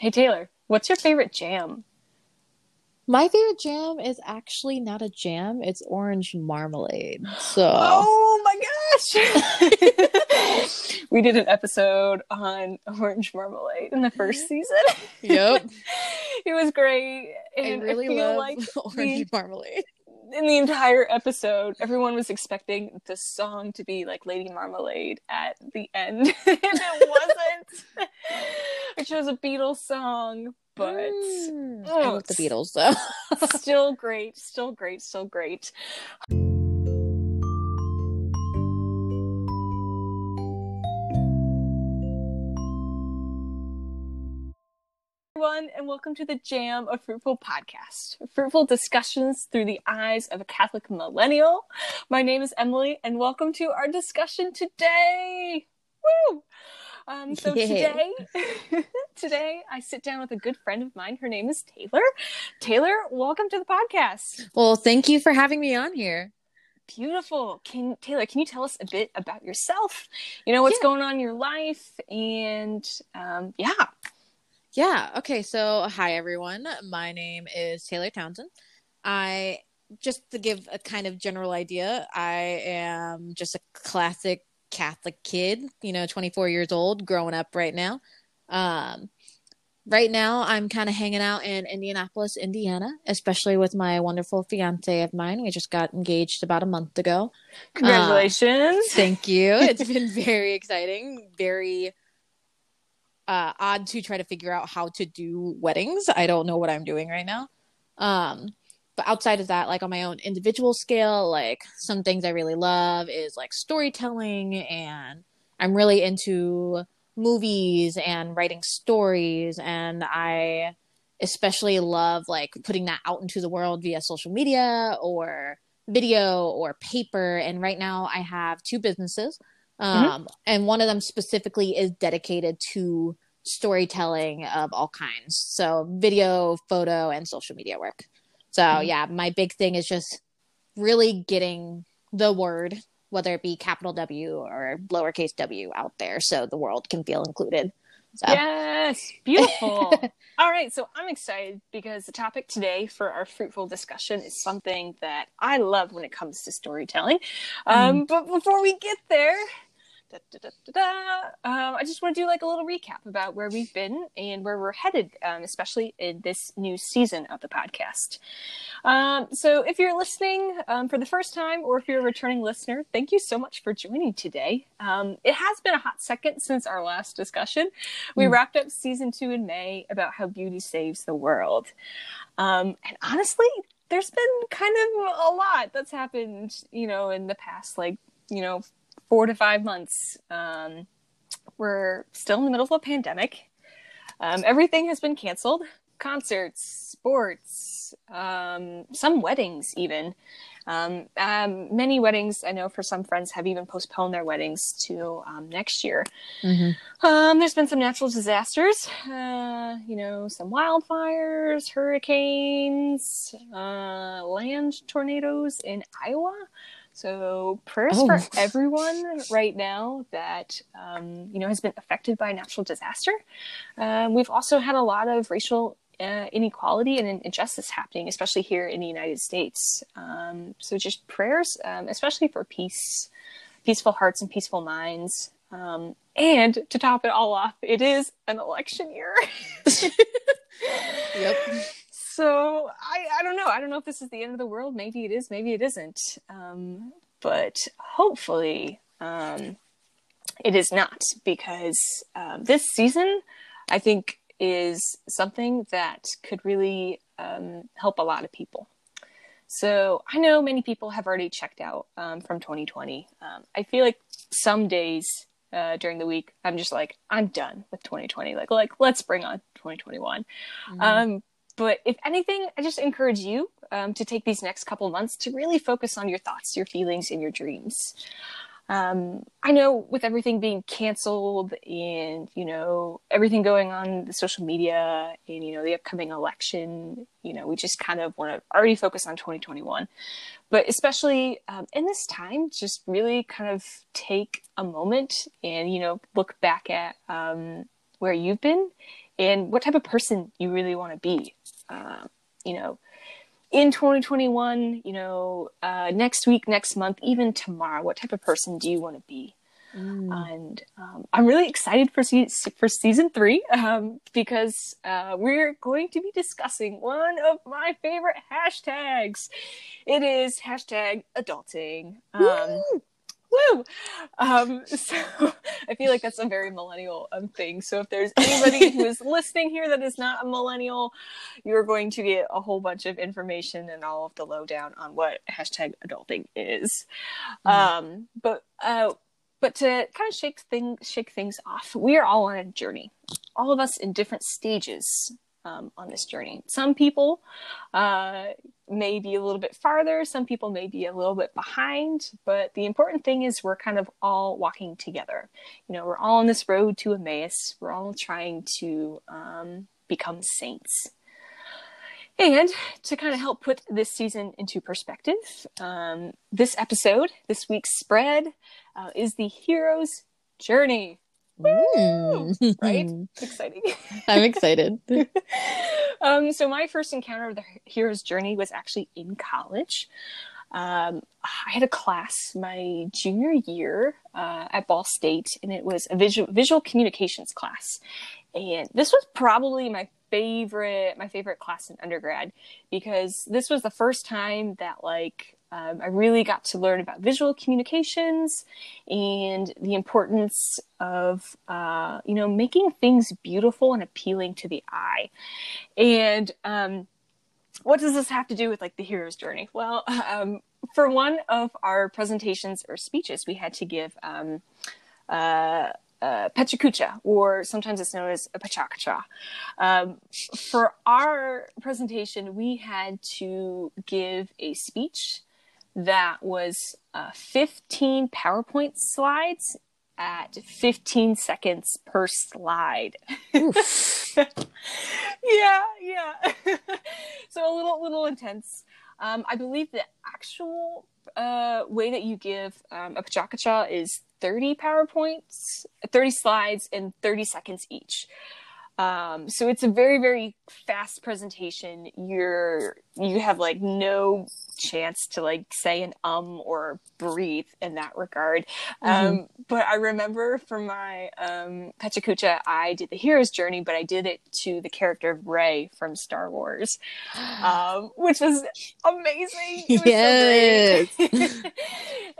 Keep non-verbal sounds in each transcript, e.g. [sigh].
Hey Taylor, what's your favorite jam? My favorite jam is actually not a jam, it's orange marmalade. So Oh my gosh. [laughs] we did an episode on orange marmalade in the first season. Yep. [laughs] it was great. I And really feel love like [laughs] orange marmalade. In the entire episode, everyone was expecting the song to be like Lady Marmalade at the end, [laughs] and it wasn't. [laughs] I chose a Beatles song, but Mm, I oh, love the Beatles though. [laughs] still great, still great, still great. Everyone, and welcome to the Jam of Fruitful podcast. Fruitful discussions through the eyes of a Catholic millennial. My name is Emily, and welcome to our discussion today. Woo! Um, so Yay. today, [laughs] today I sit down with a good friend of mine. Her name is Taylor. Taylor, welcome to the podcast. well, thank you for having me on here. Beautiful. Can Taylor, can you tell us a bit about yourself? You know what's Yeah. going on in your life, and um, yeah, Yeah. Okay. So, hi everyone. My name is Taylor Townsend. I just to give a kind of general idea, I am just a classic Catholic kid. You know, 24 years old, growing up right now. Um, right now, I'm kind of hanging out in Indianapolis, Indiana, especially with my wonderful fiance of mine. We just got engaged about a month ago. congratulations. Thank you. [laughs] It's been very exciting, very uh, odd to try to figure out how to do weddings. I don't know what I'm doing right now. Um, but outside of that, like on my own individual scale, like some things I really love is like storytelling, and I'm really into movies and writing stories, and I especially love like putting that out into the world via social media or video or paper. And right now, I have two businesses, um, and one of them specifically is dedicated to storytelling of all kinds. So, video, photo, and social media work. So, Mhm. yeah, my big thing is just really getting the word, whether it be capital W or lowercase w, out there so the world can feel included. So, Yes, beautiful. [laughs] All right, so I'm excited because the topic today for our fruitful discussion is something that I love when it comes to storytelling. Um, But before we get there, da, da, da, um, I just want to do like a little recap about where we've been and where we're headed, um, especially in this new season of the podcast. Um, so if you're listening um, for the first time or if you're a returning listener, thank you so much for joining today. Um, it has been a hot second since our last discussion. We Mm. wrapped up season two in May about how beauty saves the world. Um, and honestly, there's been kind of a lot that's happened, you know, in the past, like, you know, four to five months. Um, we're still in the middle of a pandemic. Um, everything has been canceled concerts, sports, um, some weddings, even. Um, um, many weddings, I know for some friends, have even postponed their weddings to um, next year. mhm. Um, there's been some natural disasters, uh, you know, some wildfires, hurricanes, uh, land tornadoes in Iowa. So prayers Oh. for everyone right now that um, you know has been affected by a natural disaster. Um, we've also had a lot of racial uh, inequality and injustice happening, especially here in the United States. Um, so just prayers, um, especially for peace, peaceful hearts and peaceful minds. Um, and to top it all off, it is an election year. [laughs] [laughs] Yep. So I, I don't know. I don't know if this is the end of the world. Maybe it is. Maybe it isn't. Um, but hopefully, um, it is not because um, this season, I think, is something that could really um, help a lot of people. So I know many people have already checked out um, from 2020. Um, I feel like some days uh, during the week, I'm just like, I'm done with 2020. Like, like let's bring on 2021. Mhm. Um, but if anything, I just encourage you um, to take these next couple months to really focus on your thoughts, your feelings, and your dreams. Um, I know with everything being canceled and you know everything going on the social media and you know the upcoming election, you know we just kind of want to already focus on 2021. But especially um, in this time, just really kind of take a moment and you know look back at um, where you've been and what type of person you really want to be. Uh, you know, in 2021, you know, uh, next week, next month, even tomorrow, what type of person do you want to be? Mm. And um, I'm really excited for se- for season three um, because uh, we're going to be discussing one of my favorite hashtags. It is hashtag adulting. Um, woo! Um, [laughs] so I feel like that's a very millennial um, thing. So if there's anybody who is [laughs] listening here that is not a millennial, you're going to get a whole bunch of information and all of the lowdown on what hashtag adulting is. Mm. Um, but uh, but to kind of shake things shake things off, we are all on a journey. All of us in different stages um, on this journey. Some people uh, may be a little bit farther, some people may be a little bit behind, but the important thing is we're kind of all walking together. You know, we're all on this road to Emmaus, we're all trying to um, become saints. And to kind of help put this season into perspective, um, this episode, this week's spread, uh, is the hero's journey. Mm. right? [laughs] exciting. I'm excited. [laughs] um, so my first encounter of the hero's journey was actually in college. Um, I had a class my junior year uh, at Ball State, and it was a visual visual communications class. And this was probably my favorite my favorite class in undergrad because this was the first time that like um, I really got to learn about visual communications and the importance of, uh, you know, making things beautiful and appealing to the eye. And um, what does this have to do with like the hero's journey? Well, [laughs] um, for one of our presentations or speeches, we had to give um, uh, uh, PechaKucha, or sometimes it's known as a Pechakacha. Um, for our presentation, we had to give a speech that was uh, 15 PowerPoint slides at 15 seconds per slide. [laughs] yeah, yeah. [laughs] so a little, little intense. Um, I believe the actual uh, way that you give um, a pachakacha is 30 PowerPoints, 30 slides in 30 seconds each. Um, so it's a very, very fast presentation. You're, you have like no chance to like say an um or breathe in that regard. Mm-hmm. Um, but I remember for my um, I did the hero's journey, but I did it to the character of Rey from Star Wars, [gasps] um, which was amazing. Was yes. So [laughs]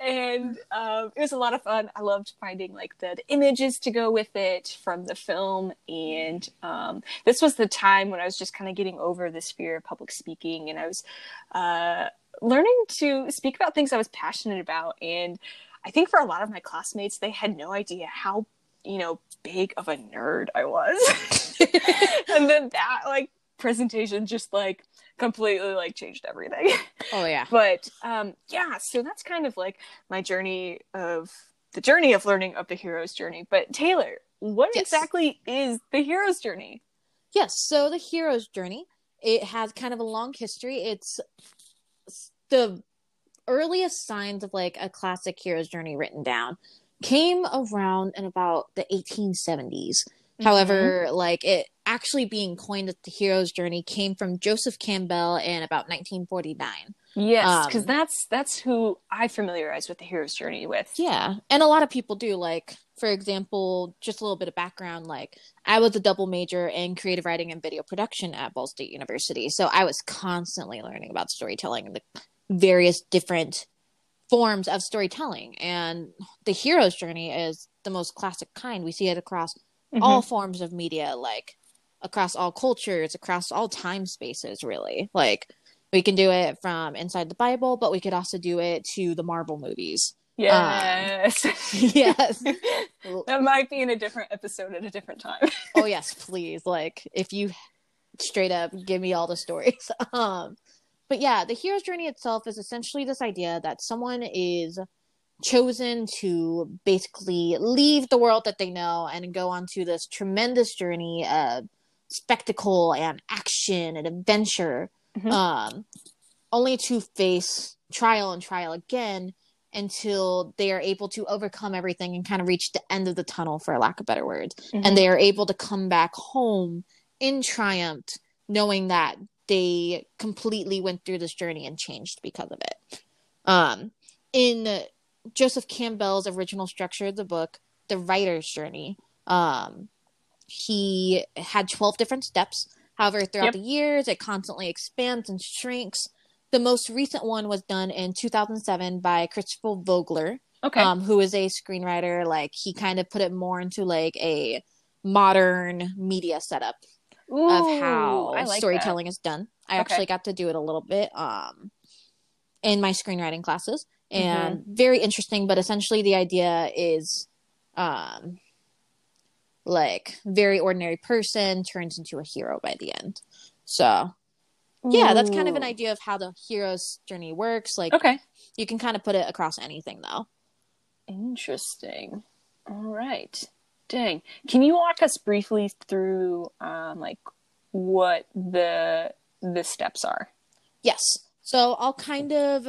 [laughs] and um, it was a lot of fun. I loved finding like the, the images to go with it from the film. And um, this was the time when I was just kind of getting over this fear of public speaking and I was uh, learning to speak about things I was passionate about. And I think for a lot of my classmates, they had no idea how, you know, big of a nerd I was. [laughs] and then that like presentation just like completely like changed everything. Oh yeah. but um yeah, so that's kind of like my journey of the journey of learning of the hero's journey. But Taylor, what yes. exactly is the hero's journey? Yes, so the hero's journey, it has kind of a long history. It's the earliest signs of like a classic hero's journey written down came around in about the 1870s. Mm-hmm. However, like it actually being coined as the hero's journey came from Joseph Campbell in about 1949. Yes, because um, that's that's who I familiarize with the hero's journey with. Yeah, and a lot of people do. Like, for example, just a little bit of background. Like, I was a double major in creative writing and video production at Ball State University, so I was constantly learning about storytelling and the various different forms of storytelling. And the hero's journey is the most classic kind. We see it across mm-hmm. all forms of media, like across all cultures, across all time spaces, really. Like we can do it from inside the Bible, but we could also do it to the Marvel movies. Yes. Um, [laughs] yes. [laughs] that might be in a different episode at a different time. [laughs] oh yes, please. Like if you straight up give me all the stories. Um but yeah, the hero's journey itself is essentially this idea that someone is chosen to basically leave the world that they know and go on to this tremendous journey of spectacle and action and adventure mm-hmm. um, only to face trial and trial again until they are able to overcome everything and kind of reach the end of the tunnel, for lack of better words. Mhm. And they are able to come back home in triumph, knowing that they completely went through this journey and changed because of it. Um, in Joseph Campbell's original structure of the book, The Writer's Journey, um, he had 12 different steps. However, throughout Yep. the years, it constantly expands and shrinks. The most recent one was done in 2007 by Christopher Vogler, okay. um, who is a screenwriter. Like, he kind of put it more into like a modern media setup Ooh, of how like storytelling is done. I Okay. actually got to do it a little bit um, in my screenwriting classes, Mm-hmm. and very interesting. But essentially, the idea is, um, like very ordinary person turns into a hero by the end. So yeah, that's kind of an idea of how the hero's journey works. Like Okay. you can kind of put it across anything, though. Interesting. All right. Dang. Can you walk us briefly through um like what the the steps are? Yes. So I'll kind of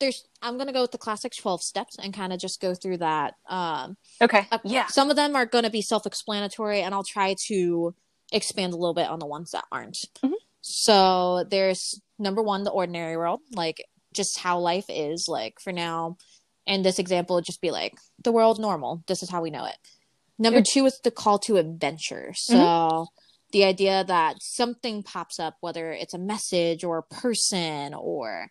there's I'm gonna go with the classic twelve steps and kind of just go through that. Um, Okay. Uh, yeah. Some of them are going to be self explanatory, and I'll try to expand a little bit on the ones that aren't. Mhm. So there's number one, the ordinary world, like just how life is. Like for now, in this example, just be like the world normal. This is how we know it. Number two is the call to adventure. So the idea that something pops up, whether it's a message or a person or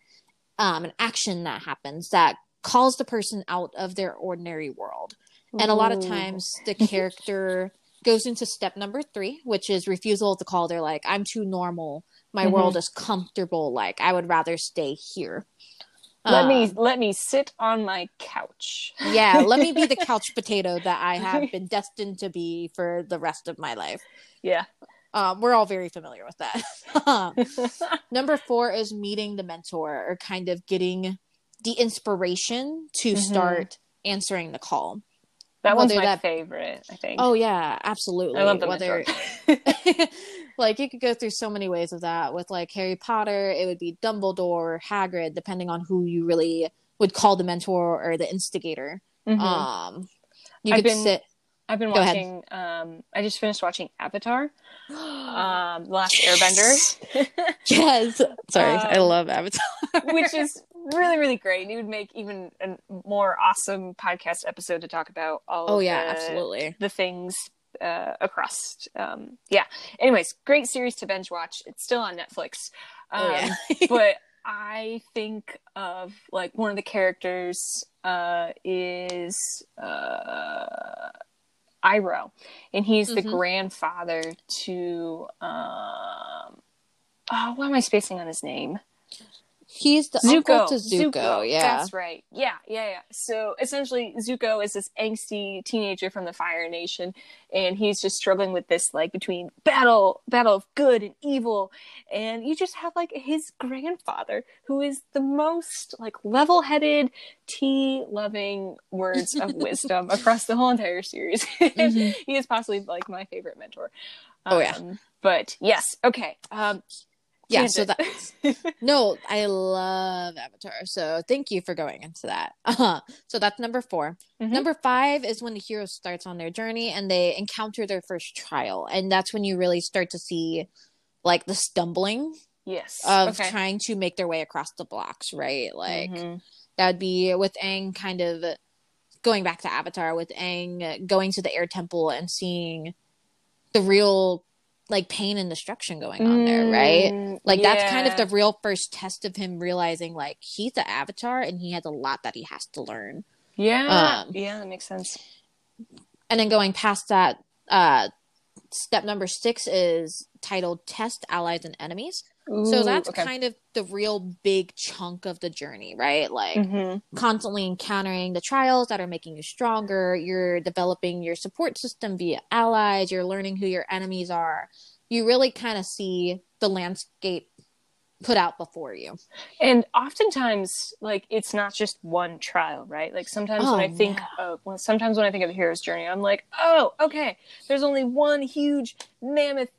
um, an action that happens that calls the person out of their ordinary world. And a lot of times the [laughs] character goes into step number three, which is refusal to call. They're like, I'm too normal. My Mhm. world is comfortable. Like, I would rather stay here. let me Um, let me sit on my couch. yeah, let me be the [laughs] couch potato that I have been [laughs] destined to be for the rest of my life. Yeah. Um, we're all very familiar with that. Um, [laughs] Number four is meeting the mentor or kind of getting the inspiration to Mhm. start answering the call. That one's my that- favorite, I think. Oh yeah, absolutely. I love the Whether [laughs] like you could go through so many ways of that with like Harry Potter, it would be Dumbledore or Hagrid, depending on who you really would call the mentor or the instigator. Mhm. Um you I've could been- sit I've been go watching um I just finished watching Avatar. [gasps] Um The Last Airbender. yes. Sorry, I Um, love Avatar. which is really really great. It would make even a more awesome podcast episode to talk about all. Oh of yeah, the, absolutely. The things uh, across. Um, yeah. Anyways, great series to binge watch. It's still on Netflix. Um, Oh yeah. [laughs] but I think of like one of the characters uh, is uh, Iroh, and he's the Mhm. grandfather to. Um, oh, why am I spacing on his name? He's the Zuko. uncle to Zuko, yeah. That's right. Yeah, yeah, yeah. So essentially, Zuko is this angsty teenager from the Fire Nation, and he's just struggling with this, like, between battle, battle of good and evil. And you just have, like, his grandfather, who is the most, like, level headed, tea loving words of [laughs] wisdom across the whole entire series. Mhm. [laughs] he is possibly, like, my favorite mentor. Oh, yeah. Um, But yes, okay. Um, Yeah, so that. [laughs] No, I love Avatar. So thank you for going into that. Uh-huh. [laughs] So that's number 4 Mhm. Number five is when the hero starts on their journey and they encounter their first trial. And that's when you really start to see like the stumbling yes. of okay. trying to make their way across the blocks, right? Like Mhm. that'd be with Aang kind of going back to Avatar with Aang going to the air temple and seeing the real like pain and destruction going on there, right? Mm, Like that's kind of the real first test of him realizing like he's the avatar and he has a lot that he has to learn. yeah um, yeah that makes sense. And then going past that, uh step number six is titled Test Allies and Enemies. So that's okay. kind of the real big chunk of the journey, right? Like Mhm. constantly encountering the trials that are making you stronger. You're developing your support system via allies. You're learning who your enemies are. You really kind of see the landscape put out before you. And oftentimes, like it's not just one trial, right? Like sometimes Oh, when I think of, well, sometimes when I think of a hero's journey, I'm like, oh, okay, there's only one huge mammoth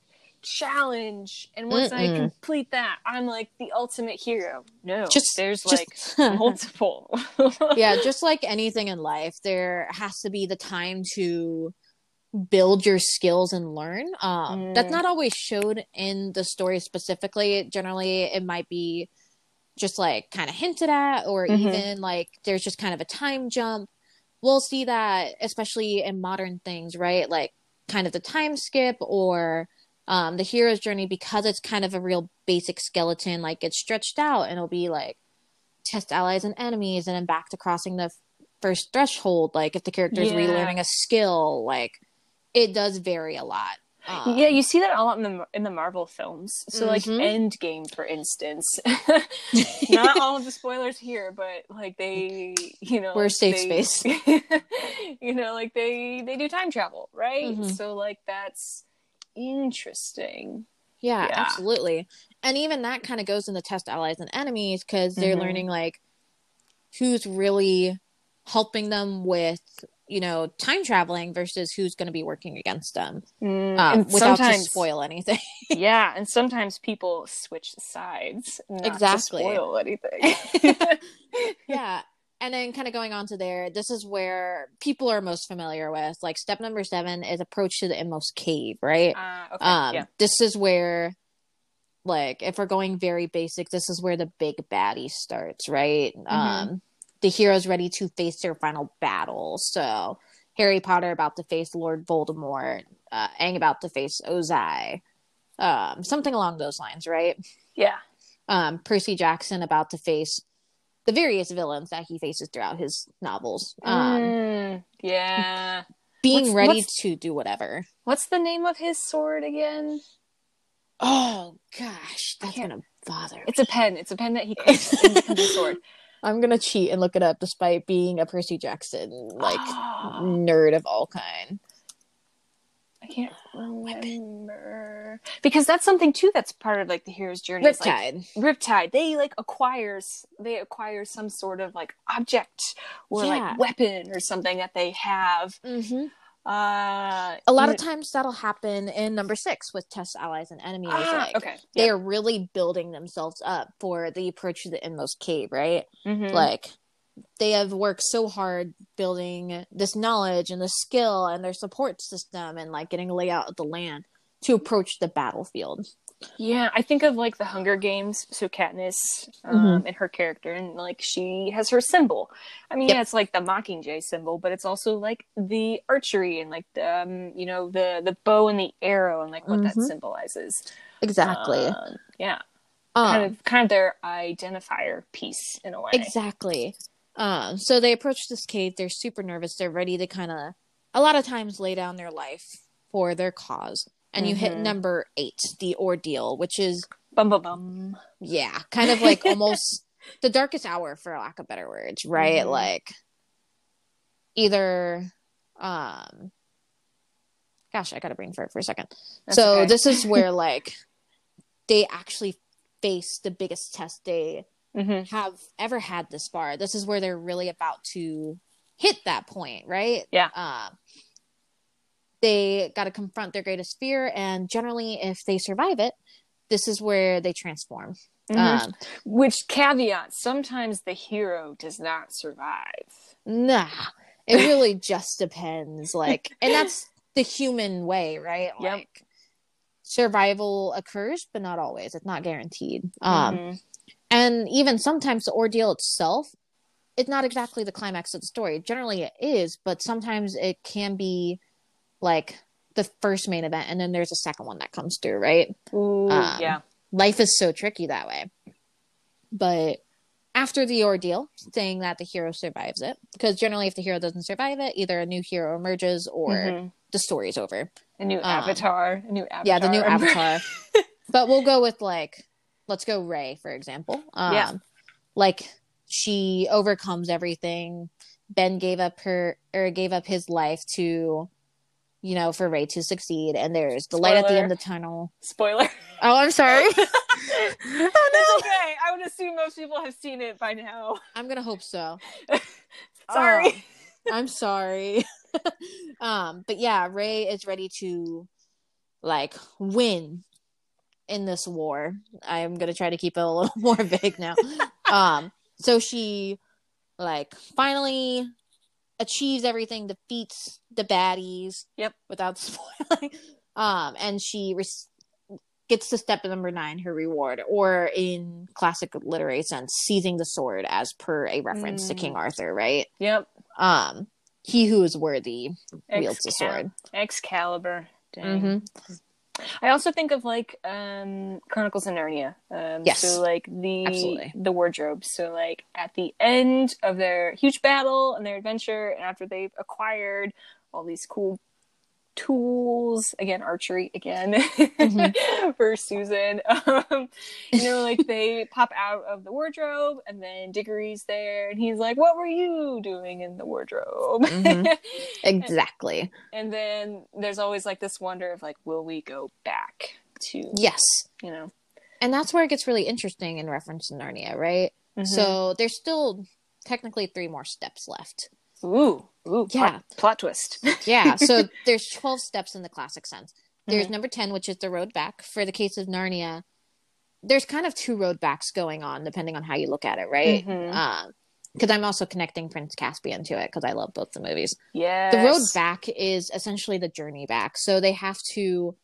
challenge, and once I Mm-mm. complete that, I'm like the ultimate hero. No, Just- there's just- like [laughs] multiple. [laughs] yeah, just like anything in life, there has to be the time to build your skills and learn. Um, Mm. That's not always showed in the story specifically. Generally, it might be just like kind of hinted at, or Mhm. even like there's just kind of a time jump. We'll see that, especially in modern things, right? Like kind of the time skip or um, the hero's journey, because it's kind of a real basic skeleton, like it's stretched out and it'll be like test allies and enemies and then back to crossing the f- first threshold like if the character is Yeah. relearning a skill like it does vary a lot Um, yeah, you see that a lot in the in the Marvel films. So like Mhm. Endgame, for instance. [laughs] [laughs] not all of the spoilers here, but like they, you know, We're safe they- space. [laughs] you know, like they they do time travel, right? Mhm. So like that's interesting. yeah, Yeah. absolutely and even that kind of goes in the test allies and enemies because they're Mhm. learning like who's really helping them with you know time traveling versus who's going to be working against them Mm, um, without to spoil anything [laughs] yeah, and sometimes people switch sides, not Exactly. spoil anything. [laughs] yeah and then kind of going on to there this is where people are most familiar with like step number seven is approach to the inmost cave right uh, okay, um yeah. this is where like if we're going very basic this is where the big baddie starts right Mm-hmm. um the hero's ready to face their final battle so harry potter about to face lord voldemort uh Aang about to face ozai um something along those lines right Yeah. um percy jackson about to face the various villains that he faces throughout his novels um Mm, yeah. being what's- ready what's- to do whatever What's the name of his sword again? oh gosh that's can't- gonna bother It's a pen. It's a pen that he cuts and becomes a sword. I'm gonna cheat and look it up, despite being a Percy Jackson like Ah, [gasps] nerd of all kind. I can't remember because that's something too. That's part of like the hero's journey. is, like, Riptide. Riptide. They like acquires. They acquire some sort of like object or Yeah. like weapon or something that they have. mm-hmm. Uh, A lot of times that'll happen in number six with test allies and enemies. Ah, like, okay. They Yeah. are really building themselves up for the approach to the inmost cave, right? Mhm. Like they have worked so hard building this knowledge and the skill and their support system and like getting a layout of the land to approach the battlefield. Yeah, I think of like the Hunger Games. So Katniss um, Mhm. and her character, and like she has her symbol. I mean, Yep. yeah, it's like the Mockingjay symbol, but it's also like the archery and like the um, you know the the bow and the arrow and like what that Mhm. symbolizes. Exactly. Um, yeah, Um, kind of kind of their identifier piece in a way. Exactly. Um, so they approach this cave. They're super nervous. They're ready to kind of, a lot of times, lay down their life for their cause. And you hit Mhm. number eight, the ordeal, which is, Bum bum bum. yeah, kind of like [laughs] almost the darkest hour, for lack of better words, right? Mhm. Like, either, um, gosh, I got a brain fart for a second. That's so okay. this is where [laughs] like they actually face the biggest test they Mhm. have ever had this far. This is where they're really about to hit that point, right? Yeah. Um, they got to confront their greatest fear, and generally, if they survive it, this is where they transform. Mhm. Um, Which caveat? Sometimes the hero does not survive. nah, it really [laughs] just depends. Like, and that's the human way, right? Yep. Like, survival occurs, but not always. It's not guaranteed. Um, Mhm. And even sometimes the ordeal itself it's not exactly the climax of the story generally it is but sometimes it can be like the first main event and then there's a second one that comes through right Ooh, Um, yeah. life is so tricky that way but after the ordeal saying that the hero survives it because generally if the hero doesn't survive it either a new hero emerges or Mhm. the story's over A new um, avatar. A new avatar. yeah the new avatar but we'll go with like let's go Rey for example um Yeah. like she overcomes everything ben gave up her or gave up his life to you know for Rey to succeed and there's the light at the end of the tunnel Spoiler. [laughs] oh i'm sorry [laughs] Oh It's okay. I would assume most people have seen it by now. i'm gonna hope so [laughs] Sorry. Um, i'm sorry um but yeah Rey is ready to like win in this war. I'm gonna try to keep it a little [laughs] more vague now. um, so she like finally achieves everything, defeats the baddies. Yep. Without [laughs] spoiling. Um, and she re- gets to step number nine, her reward, or in classic literary sense, seizing the sword, as per a reference to Mm. King Arthur, right? Yep. Um, he who is worthy wields the sword. Excalibur. Dang. hmm I also think of like um Chronicles of Narnia. Um Yes. so like the Absolutely. the wardrobe. So like at the end of their huge battle and their adventure and after they've acquired all these cool tools again archery again Mm-hmm. [laughs] for Susan [laughs] um you know like [laughs] they pop out of the wardrobe and then Digory's there and he's like what were you doing in the wardrobe Mhm. Exactly. and then there's always like this wonder of like will we go back to Yes. you know And that's where it gets really interesting in reference to Narnia, right? Mm-hmm. So there's still technically three more steps left. ooh ooh Yeah. plot, plot twist [laughs] Yeah. so there's 12 steps in the classic sense. There's Mhm. number 10, which is the road back. For the case of Narnia, there's kind of two road backs going on, depending on how you look at it, right? Mhm. Because I'm also connecting Prince Caspian to it because I love both the movies. yeah The road back is essentially the journey back. So they have to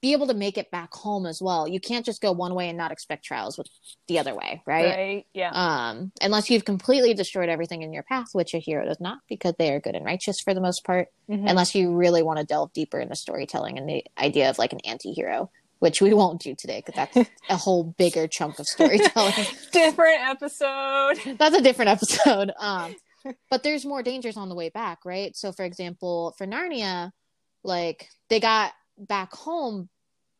be able to make it back home as well. You can't just go one way and not expect trials with the other way, right? right yeah Um, unless you've completely destroyed everything in your path, which a hero does not, because they are good and righteous for the most part. Mhm. Unless you really want to delve deeper into storytelling and the idea of like an anti-hero, which we won't do today because that's [laughs] a whole bigger chunk of storytelling. [laughs] different episode [laughs] that's a different episode. Um, but there's more dangers on the way back, right? So, for example, for Narnia, like they got back home,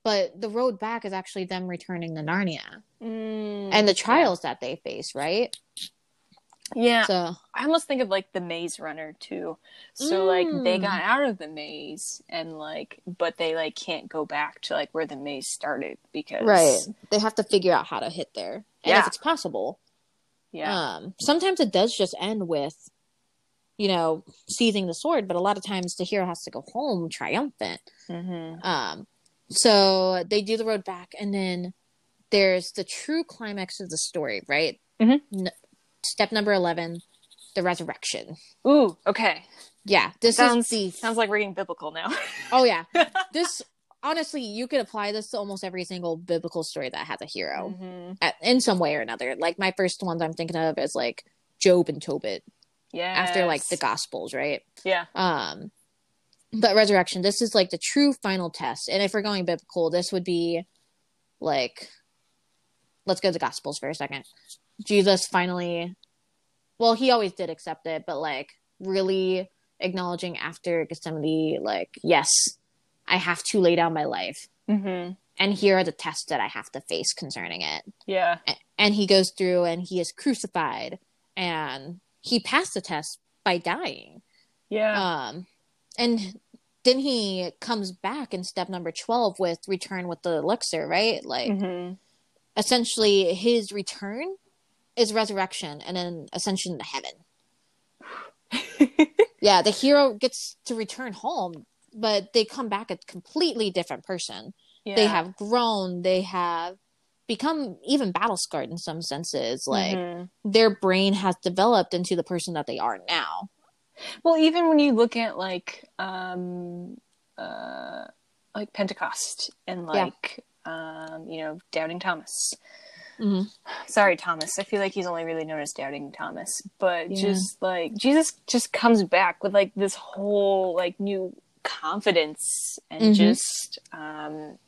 but the road back is actually them returning to Narnia Mm, and the trials that they face, right? yeah So, i almost think of like the maze runner too so like they Mm. got out of the maze and like but they like can't go back to like where the maze started because right, they have to figure out how to hit there, and Yeah. if it's possible. yeah Um, sometimes it does just end with, you know, seizing the sword, but a lot of times the hero has to go home triumphant. mm-hmm. Um, so they do the road back, and then there's the true climax of the story, right? Mhm. N- step number 11, the resurrection. ooh okay Yeah, this sounds is the. sounds like reading biblical now [laughs] Oh, yeah. [laughs] this, honestly, you could apply this to almost every single biblical story that has a hero Mhm. at, in some way or another. Like, my first ones I'm thinking of is like Job and Tobit yeah after like the Gospels, right? yeah Um, but resurrection, this is like the true final test. And if we're going biblical, this would be like, let's go to the Gospels for a second. Jesus finally, well, he always did accept it, but like really acknowledging after Gethsemane, like, yes, I have to lay down my life. mm-hmm. And here are the tests that I have to face concerning it. yeah And he goes through and he is crucified and he passed the test by dying. yeah Um, and then he comes back in step number 12 with return with the elixir, right? Like, mm-hmm. essentially, his return is resurrection and then ascension to heaven. [laughs] Yeah, the hero gets to return home, but they come back a completely different person. yeah. They have grown, they have become even battle scarred in some senses. Like, Mhm. their brain has developed into the person that they are now. Well, even when you look at like um uh like Pentecost and Yeah. like um you know Doubting Thomas. Mhm. Sorry, Thomas. I feel like he's only really known as Doubting Thomas, but Yeah. just like Jesus just comes back with like this whole like new confidence and Mhm. just um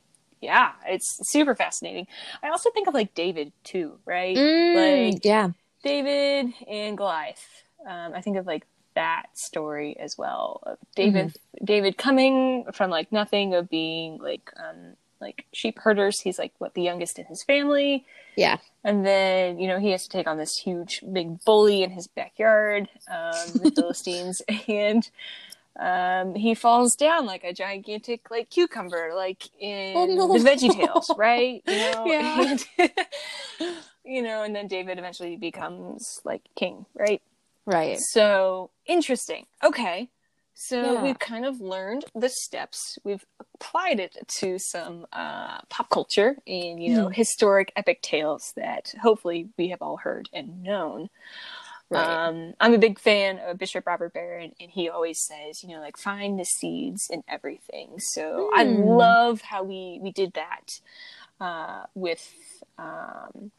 yeah, it's super fascinating. I also think of like David too, right? Mm, Like yeah. David and Goliath. Um, I think of like that story as well. Of David, David coming from like nothing of being like um, like sheep herders. He's like what the youngest in his family, Yeah. and then you know he has to take on this huge big bully in his backyard, um, the [laughs] Philistines, and um, he falls down like a gigantic like cucumber, like in Oh, no. the Veggie Tales, [laughs] right? You know, Yeah. And- [laughs] you know, and then David eventually becomes like king, right? Right. So interesting. Okay. So Yeah. we've kind of learned the steps. We've applied it to some uh, pop culture and you know Mhm. historic epic tales that hopefully we have all heard and known. Right. Um, I'm a big fan of Bishop Robert Barron, and he always says, you know, like find the seeds in everything. So I Hmm. love how we we did that uh, with um,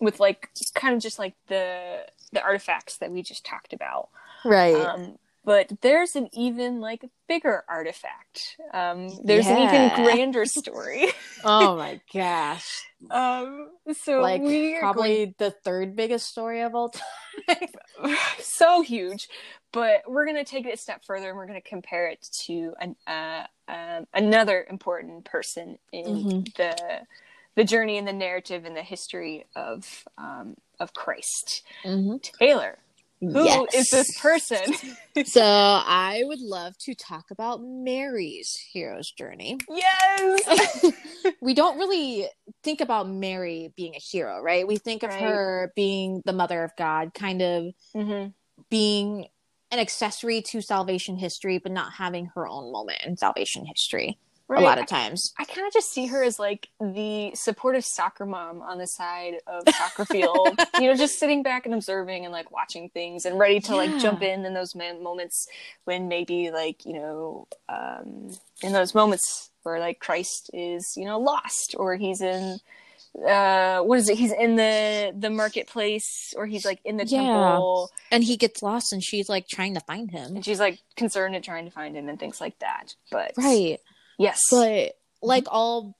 with like kind of just like the the artifacts that we just talked about. right. Um, but there's an even like bigger artifact. Um, there's an even grander story. [laughs] [laughs] oh my gosh. um, so like probably the third biggest story of all time. [laughs] [sighs] so huge. But we're gonna take it a step further, and we're gonna compare it to an, uh, um, another important person in Mhm. the the journey and the narrative and the history of um, of Christ. mm-hmm. Taylor, Who is this person? [laughs] so I would love to talk about Mary's hero's journey. yes. [laughs] we don't really think about Mary being a hero, right? We think of Right. her being the mother of God, kind of hmm being an accessory to salvation history, but not having her own moment in salvation history a lot of times. I kind of just see her as like the supportive soccer mom on the side of soccer field, [laughs] you know, just sitting back and observing and like watching things and ready to like jump in in those moments when maybe like you know, um, in those moments where like Christ is you know lost or he's in uh what is it he's in the the marketplace or he's like in the Yeah. temple And he gets lost and she's like trying to find him. and she's like concerned and trying to find him and things like that but Right. Yes But like all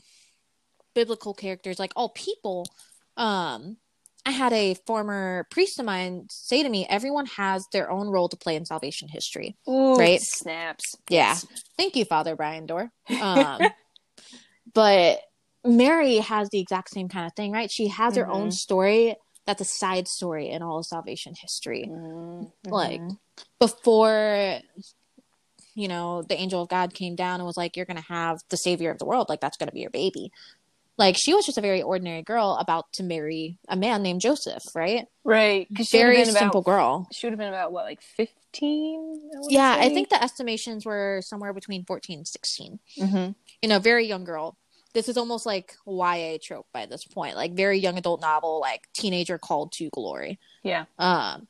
biblical characters, like all people, um, I had a former priest of mine say to me, everyone has their own role to play in salvation history. Ooh, right? snaps Yeah. Thank you, Father Brian Dorr. [laughs] Um, but Mary has the exact same kind of thing, right? She has her own Mhm. story that's a side story in all of salvation history. Mhm. Like before, you know, the angel of God came down and was like, "You're gonna have the savior of the world. Like that's gonna be your baby." Like she was just a very ordinary girl about to marry a man named Joseph, right? right 'cause she would've Very been about- simple girl. she would have been about what like 15 Yeah, I think the estimations were somewhere between 14 and 16. hmm you know, very young girl. This is almost like YA trope by this point, like very young adult novel, like teenager called to glory. yeah Um,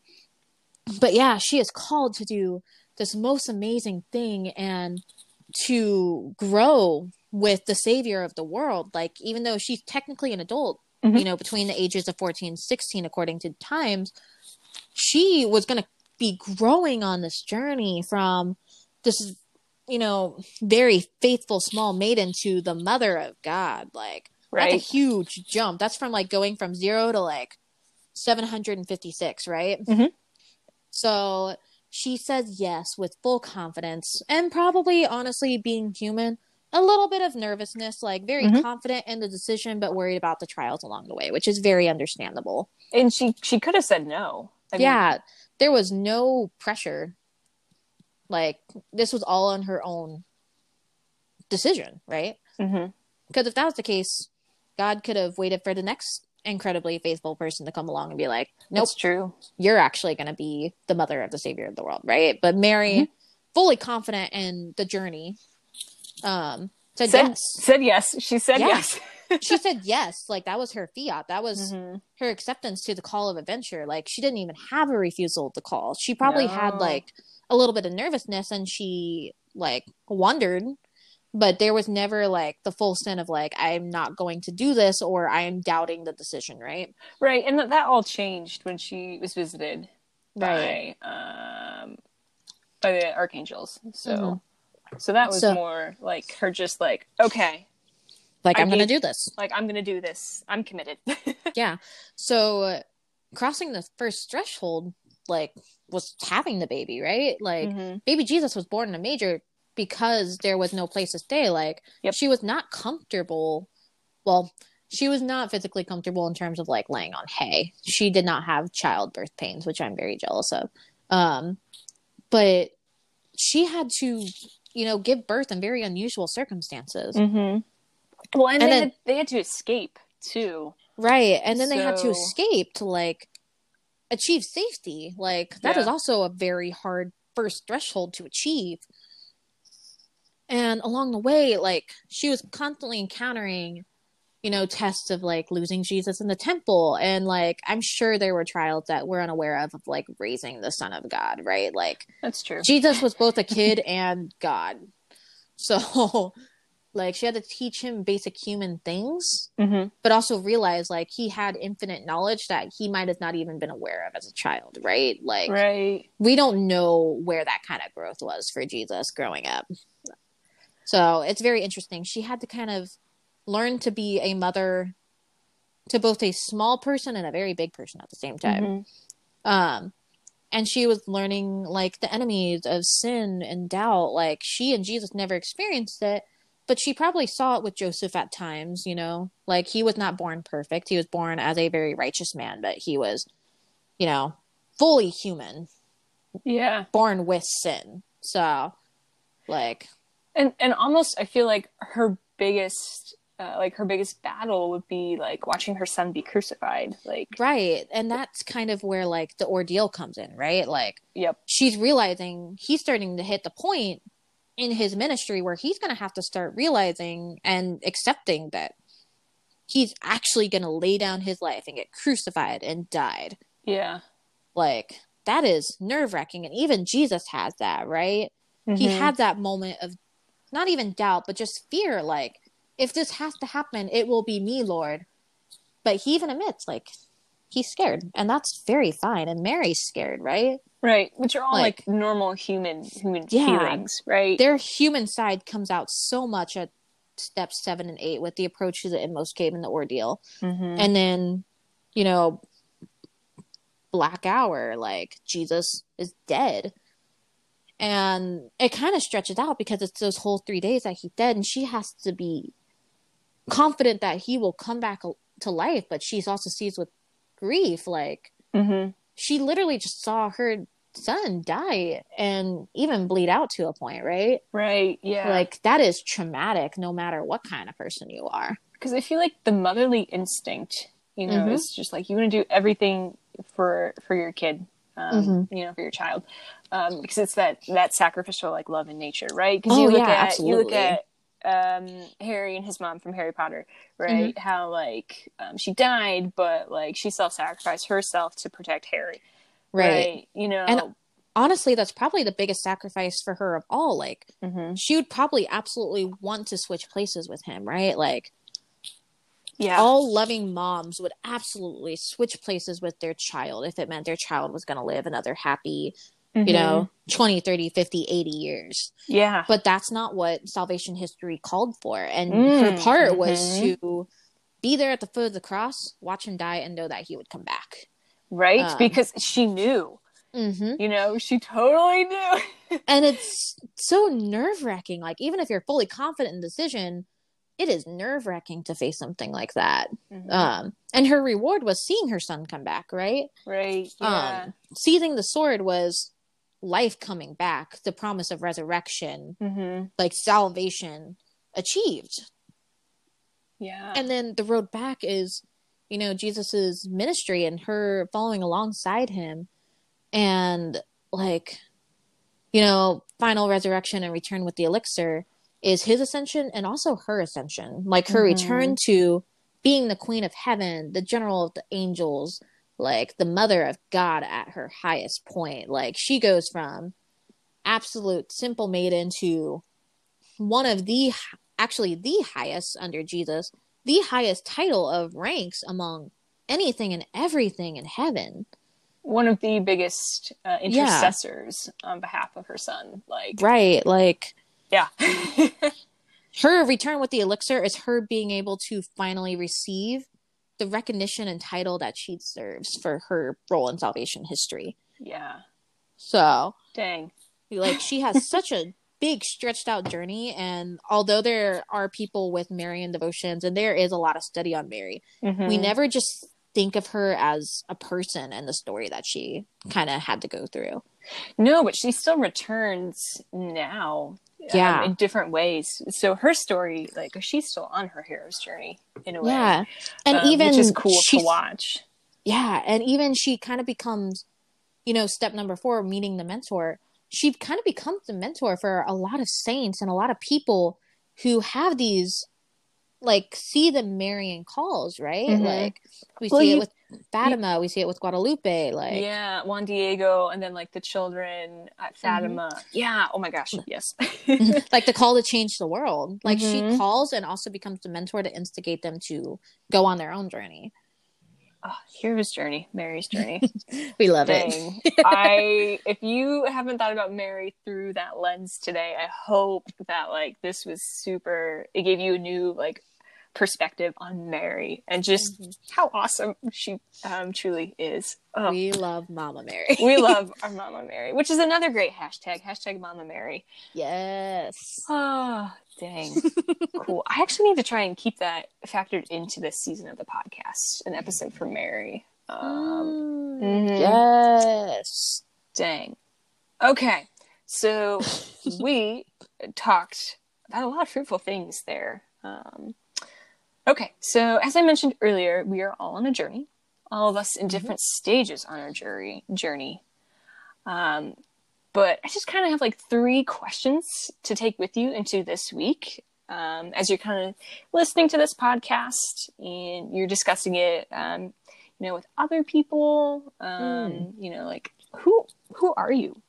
but yeah, she is called to do this most amazing thing and to grow with the savior of the world. Like, even though she's technically an adult, Mhm. you know, between the ages of 14 and 16, according to times, she was going to be growing on this journey from this, you know, very faithful small maiden to the mother of God. Like, right that's a huge jump. That's from like going from zero to like 756, right? Mhm. So she says yes with full confidence and probably honestly being human, a little bit of nervousness, like very Mhm. confident in the decision, but worried about the trials along the way, which is very understandable. and she she could have said no I mean, yeah, there was no pressure. Like, this was all on her own decision, right? mhm. Because if that was the case, God could have waited for the next incredibly faithful person to come along and be like, nope, that's true you're actually going to be the mother of the savior of the world, right? But Mary, Mm-hmm. fully confident in the journey, um, said, said, yes. said yes she said Yeah. yes [laughs] she said [laughs] yes. Like that was her fiat. That was Mhm. her acceptance to the call of adventure. Like she didn't even have a refusal to call. She probably had like a little bit of nervousness and she like wondered, but there was never like the full sense of like I'm not going to do this or I am doubting the decision, right? right and that, that all changed when she was visited Right. by um by the archangels so Mhm. so that was So- more like her just like okay Like I I'm going to gave- do this. like i'm gonna do this i'm committed [laughs] Yeah. So uh, crossing the first threshold like was having the baby, right? Like Mhm. baby Jesus was born in a major because there was no place to stay. Like Yep. she was not comfortable. Well, she was not physically comfortable in terms of like laying on hay. She did not have childbirth pains, which I'm very jealous of. Um, but she had to, you know, give birth in very unusual circumstances. Mhm. well and, And they, then- had, they had to escape too Right. And then they had to escape to like achieve safety. Like that is Yeah. also a very hard first threshold to achieve. And along the way, like she was constantly encountering, you know, tests of like losing Jesus in the temple. And like I'm sure there were trials that we're unaware of of like raising the Son of God, right? Like That's true. Jesus was both a kid [laughs] and God. So [laughs] like she had to teach him basic human things, hmm but also realize like he had infinite knowledge that he might have not even been aware of as a child, right? Like Right. we don't know where that kind of growth was for Jesus growing up. So it's very interesting. She had to kind of learn to be a mother to both a small person and a very big person at the same time. Mhm. Um, and she was learning like the enemies of sin and doubt. Like she and Jesus never experienced it, but she probably saw it with Joseph at times, you know, like he was not born perfect. He was born as a very righteous man, but he was, you know, fully human, Yeah. born with sin. So, like, And and almost I feel like her biggest uh, like her biggest battle would be like watching her son be crucified. Like right. And that's kind of where like the ordeal comes in, right? Like, yep. she's realizing he's starting to hit the point in his ministry where he's going to have to start realizing and accepting that he's actually going to lay down his life and get crucified and died. Yeah. Like, that is nerve wracking. And even Jesus has that, right? He Mhm. had that moment of not even doubt, but just fear. Like, if this has to happen, it will be me, Lord. But he even admits, like, he's scared. And that's very fine. And Mary's scared, right? Right, which are all Like- like, normal human human Yeah. feelings, right? their human side comes out so much at steps seven and eight with the approach to the inmost cave and the ordeal. Mhm. And then, you know, black hour, like Jesus is dead. And it kind of stretches out because it's those whole three days that he's dead, and she has to be confident that he will come back to life, but she's also seized with grief. Like, Mhm. she literally just saw her son die and even bleed out to a point, right? Right, yeah. Like that is traumatic no matter what kind of person you are. because I feel like the motherly instinct, you know, Mhm. is just like you want to do everything for for your kid, um, Mm-hmm. you know, for your child, um, because it's that that sacrificial like love in nature, right? Because Oh, you look yeah, at you look at um, Harry and his mom from Harry Potter, right? Mm-hmm. How like um, she died, but like she self sacrificed herself to protect Harry, right? You know, And- Honestly, that's probably the biggest sacrifice for her of all. Like Mhm. she would probably absolutely want to switch places with him, right? Like yeah, all loving moms would absolutely switch places with their child if it meant their child was going to live another happy, Mhm. you know, 20, 30, 50, 80 years. yeah, But that's not what salvation history called for. And Mm, her part was mhm. to be there at the foot of the cross, watch him die, and know that he would come back. right, um, because she knew, Mm-hmm. you know, she totally knew. [laughs] And it's so nerve wracking. Like, even if you're fully confident in the decision, it is nerve wracking to face something like that. Mhm. Um, and her reward was seeing her son come back, right? right, yeah. Um, seizing the sword was life coming back, the promise of resurrection, mm-hmm. like salvation achieved. Yeah. and then the road back is you know jesus's ministry and her following alongside him and like you know final resurrection and return with the elixir is his ascension and also her ascension like her Mhm. return to being the queen of heaven the general of the angels like the mother of god at her highest point like she goes from absolute simple maiden to one of the actually the highest under Jesus, the highest title of ranks among anything and everything in heaven. One of the biggest uh, Yeah. intercessors on behalf of her son. Like, Right. Like yeah. [laughs] her return with the elixir is her being able to finally receive the recognition and title that she deserves for her role in salvation history. yeah. So, Dang. like, she has [laughs] such a big, stretched out journey. And although there are people with Marian devotions, and there is a lot of study on Mary, we Mhm. never just think of her as a person and the story that she kind of had to go through. No, but she still returns now. Um, Yeah. in different ways. So her story, like, she's still on her hero's journey in a way. Yeah. And um, even which is cool to watch. Yeah, and even she kind of becomes, you know, step number 4 meeting the mentor. she kind of becomes a mentor for a lot of saints and a lot of people who have these like see the Marian calls, right? Mm-hmm. Like we well, see you, it with Fatima, you, we see it with Guadalupe, like yeah, Juan Diego, and then like the children at mm-hmm. Fatima. Mm-hmm. Yeah. Oh my gosh. Yes. [laughs] like the call to change the world. Like mm-hmm. she calls and also becomes the mentor to instigate them to go on their own journey. Oh, hero's journey, Mary's journey. [laughs] we love Dang. it. I if you haven't thought about Mary through that lens today, I hope that like this was super it gave you a new like perspective on Mary and just mm-hmm. how awesome she um, truly is. Oh. We love Mama Mary. [laughs] we love [laughs] our Mama Mary, which is another great hashtag. Hashtag Mama Mary. Yes. Oh, dang. [laughs] cool. I actually need to try and keep that factored into this season of the podcast, an episode for Mary. Um, mm-hmm. Yes. Dang. Okay. So we talked about a lot of fruitful things there. Um, Okay, so as I mentioned earlier, we are all on a journey, all of us in mm-hmm. different mm-hmm. stages on our journey. Journey, um, but I just kind of have like three questions to take with you into this week. Um, as you're kind of listening to this podcast and you're discussing it, um, you know, with other people, mm. you know, like who who are you?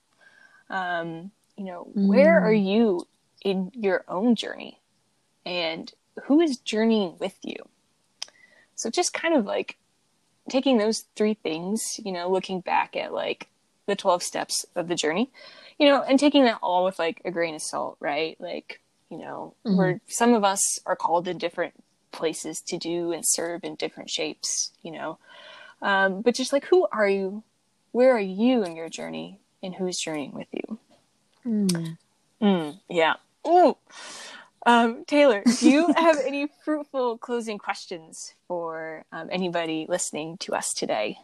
Um, you know, mm. where are you in your own journey? And who is journeying with you? So just kind of like taking those three things, you know, looking back at like the 12 steps of the journey, you know, and taking that all with like a grain of salt, right? Like, you know, mm-hmm. where some of us are called in different places to do and serve in different shapes, you know. Um, but just like, who are you? Where are you in your journey? And who's journeying with you? Mm. Mm, yeah. Ooh. Um, Taylor, do you [laughs] have any fruitful closing questions for um, anybody listening to us today?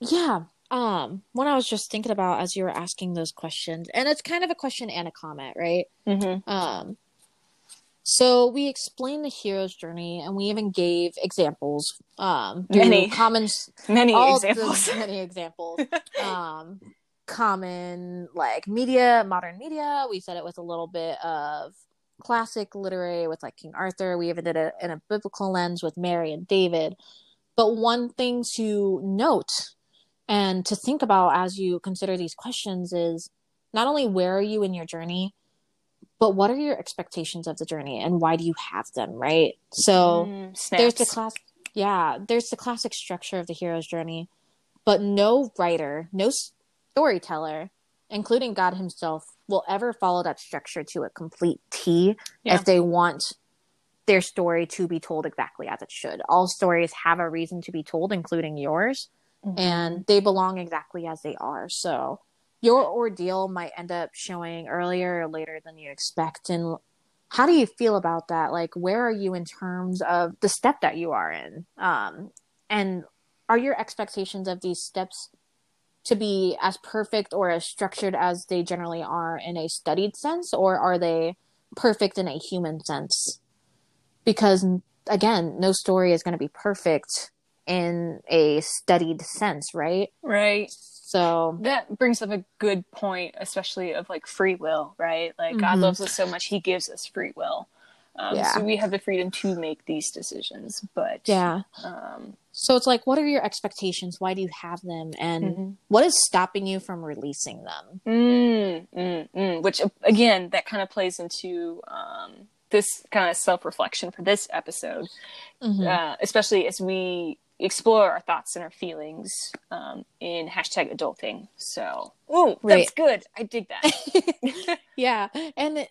Yeah. Um, when I was just thinking about as you were asking those questions, and it's kind of a question and a comment, right? Mm-hmm. Um, so we explained the hero's journey, and we even gave examples. Um, many common, [laughs] many examples, the, many examples. um, common like media, modern media. We said it with a little bit of classic literary with like King Arthur. We even did it in a biblical lens with Mary and David. But one thing to note and to think about as you consider these questions is not only where are you in your journey, but what are your expectations of the journey and why do you have them, right? So mm, there's the class yeah, there's the classic structure of the hero's journey, but no writer, no storyteller, including God himself, will ever follow that structure to a complete T yeah. if they want their story to be told exactly as it should. All stories have a reason to be told, including yours, mm-hmm. and they belong exactly as they are. So your ordeal might end up showing earlier or later than you expect. And how do you feel about that? Like, where are you in terms of the step that you are in? Um, and are your expectations of these steps to be as perfect or as structured as they generally are in a studied sense, or are they perfect in a human sense? Because again, no story is going to be perfect in a studied sense, right? Right. So that brings up a good point, especially of like free will, right? Like mm-hmm. God loves us so much, He gives us free will. Um, yeah. So we have the freedom to make these decisions, but yeah. Um, so it's like, what are your expectations? Why do you have them? And mm-hmm. what is stopping you from releasing them? Mm, mm, mm. Which, again, that kind of plays into um, this kind of self reflection for this episode, mm-hmm. uh, especially as we explore our thoughts and our feelings um, in hashtag adulting. So, oh, that's right. good. I dig that. [laughs] yeah. And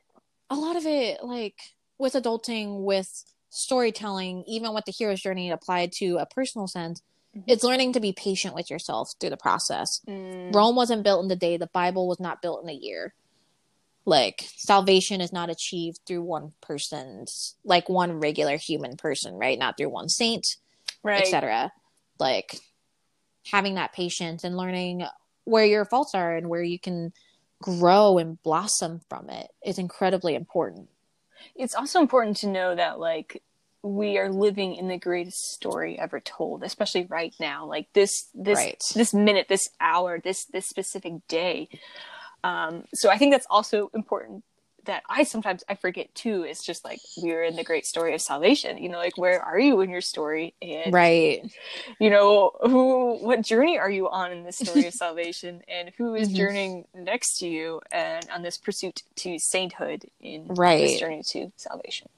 a lot of it, like with adulting, with storytelling, even with the hero's journey applied to a personal sense, mm-hmm. it's learning to be patient with yourself through the process. Mm. Rome wasn't built in a day, the Bible was not built in a year. Like salvation is not achieved through one person's like one regular human person, right? Not through one saint, right. etc. Like having that patience and learning where your faults are and where you can grow and blossom from it is incredibly important it's also important to know that like we are living in the greatest story ever told especially right now like this this right. this minute this hour this this specific day Um, so I think that's also important that I sometimes I forget too. It's just like we're in the great story of salvation. You know, like where are you in your story? And right. You know, who what journey are you on in this story of [laughs] salvation and who is mm-hmm. journeying next to you and on this pursuit to sainthood in right. this journey to salvation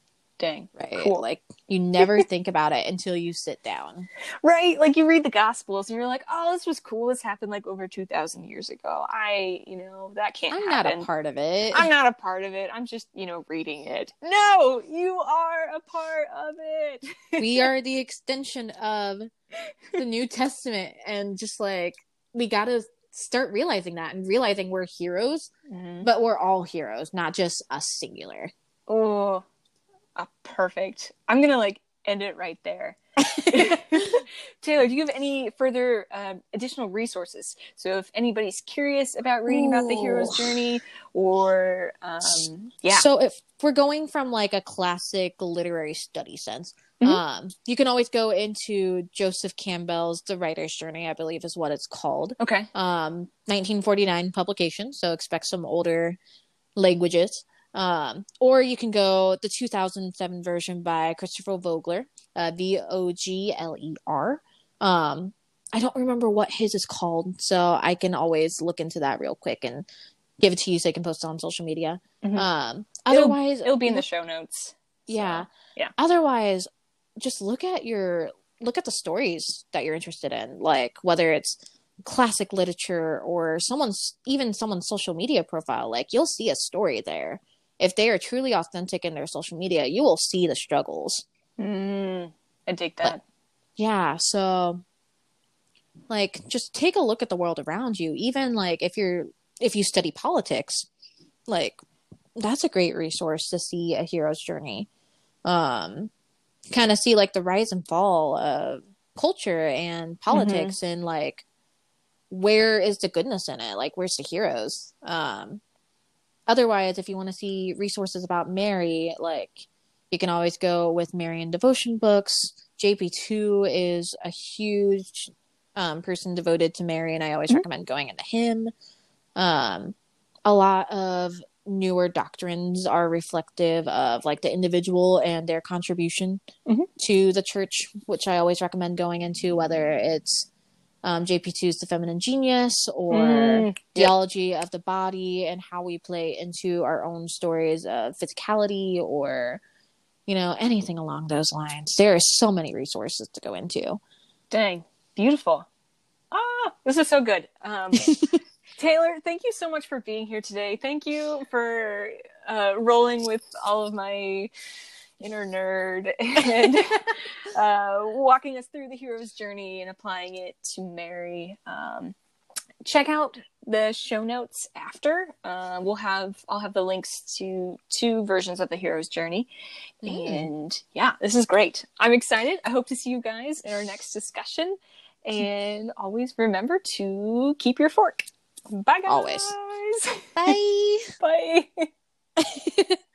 dang right. Cool. Like you never [laughs] think about it until you sit down. Right. Like you read the gospels and you're like oh this was cool. This happened like over 2000 years ago. I you know that can't i'm happen. not a part of it. I'm not a part of it. I'm just you know reading it. No you are a part of it. We [laughs] are the extension of the new testament. And just like we gotta start realizing that and realizing we're heroes mm-hmm. but we're all heroes not just us singular. Oh perfect. I'm gonna like end it right there. [laughs] [laughs] Taylor, do you have any further um, additional resources? So if anybody's curious about reading Ooh. about the hero's journey, or um, yeah, so if we're going from like a classic literary study sense, mm-hmm. um, you can always go into Joseph Campbell's The Writer's Journey, I believe is what it's called. Okay, um, 1949 publication, so expect some older languages. Um, or you can go the 2007 version by Christopher Vogler, uh, V O G L E R. Um, I don't remember what his is called, so I can always look into that real quick and give it to you so you can post it on social media. Mm-hmm. Um, otherwise, it'll, it'll, be in the show notes. Yeah, so, yeah. Otherwise, just look at your look at the stories that you're interested in, like whether it's classic literature or someone's even someone's social media profile. Like you'll see a story there if they are truly authentic in their social media, you will see the struggles. Mm, I take that. But, yeah, so like just take a look at the world around you. Even like if you're if you study politics, like that's a great resource to see a hero's journey. Um kind of see like the rise and fall of culture and politics mm-hmm. and like where is the goodness in it? Like where's the heroes? Um otherwise, if you want to see resources about Mary, like you can always go with Marian devotion books. JP2 is a huge um, person devoted to Mary, and I always mm-hmm. recommend going into him. Um, a lot of newer doctrines are reflective of like the individual and their contribution mm-hmm. to the church, which I always recommend going into, whether it's um, JP2's The Feminine Genius or mm, Theology yep. of the Body and how we play into our own stories of physicality or, you know, anything along those lines. There are so many resources to go into. Dang, beautiful. Ah, this is so good. Um, [laughs] Taylor, thank you so much for being here today. Thank you for uh, rolling with all of my inner nerd [laughs] and uh, walking us through the hero's journey and applying it to Mary. Um, check out the show notes after. Uh, we'll have I'll have the links to two versions of the hero's journey, mm. and yeah, this is great. I'm excited. I hope to see you guys in our next discussion. And always remember to keep your fork. Bye, guys. Always. [laughs] Bye. Bye. [laughs]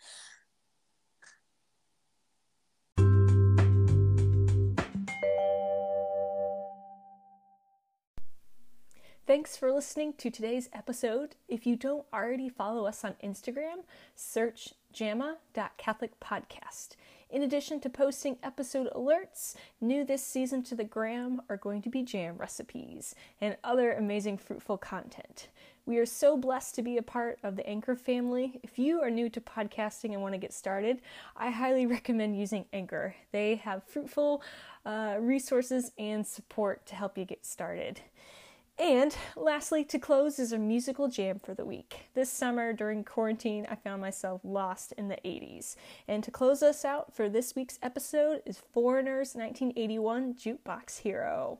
Thanks for listening to today's episode. If you don't already follow us on Instagram, search jamma.catholicpodcast. In addition to posting episode alerts, new this season to the gram are going to be jam recipes and other amazing fruitful content. We are so blessed to be a part of the Anchor family. If you are new to podcasting and want to get started, I highly recommend using Anchor. They have fruitful uh, resources and support to help you get started. And lastly, to close is a musical jam for the week. This summer during quarantine, I found myself lost in the 80s. And to close us out for this week's episode is Foreigner's 1981 Jukebox Hero.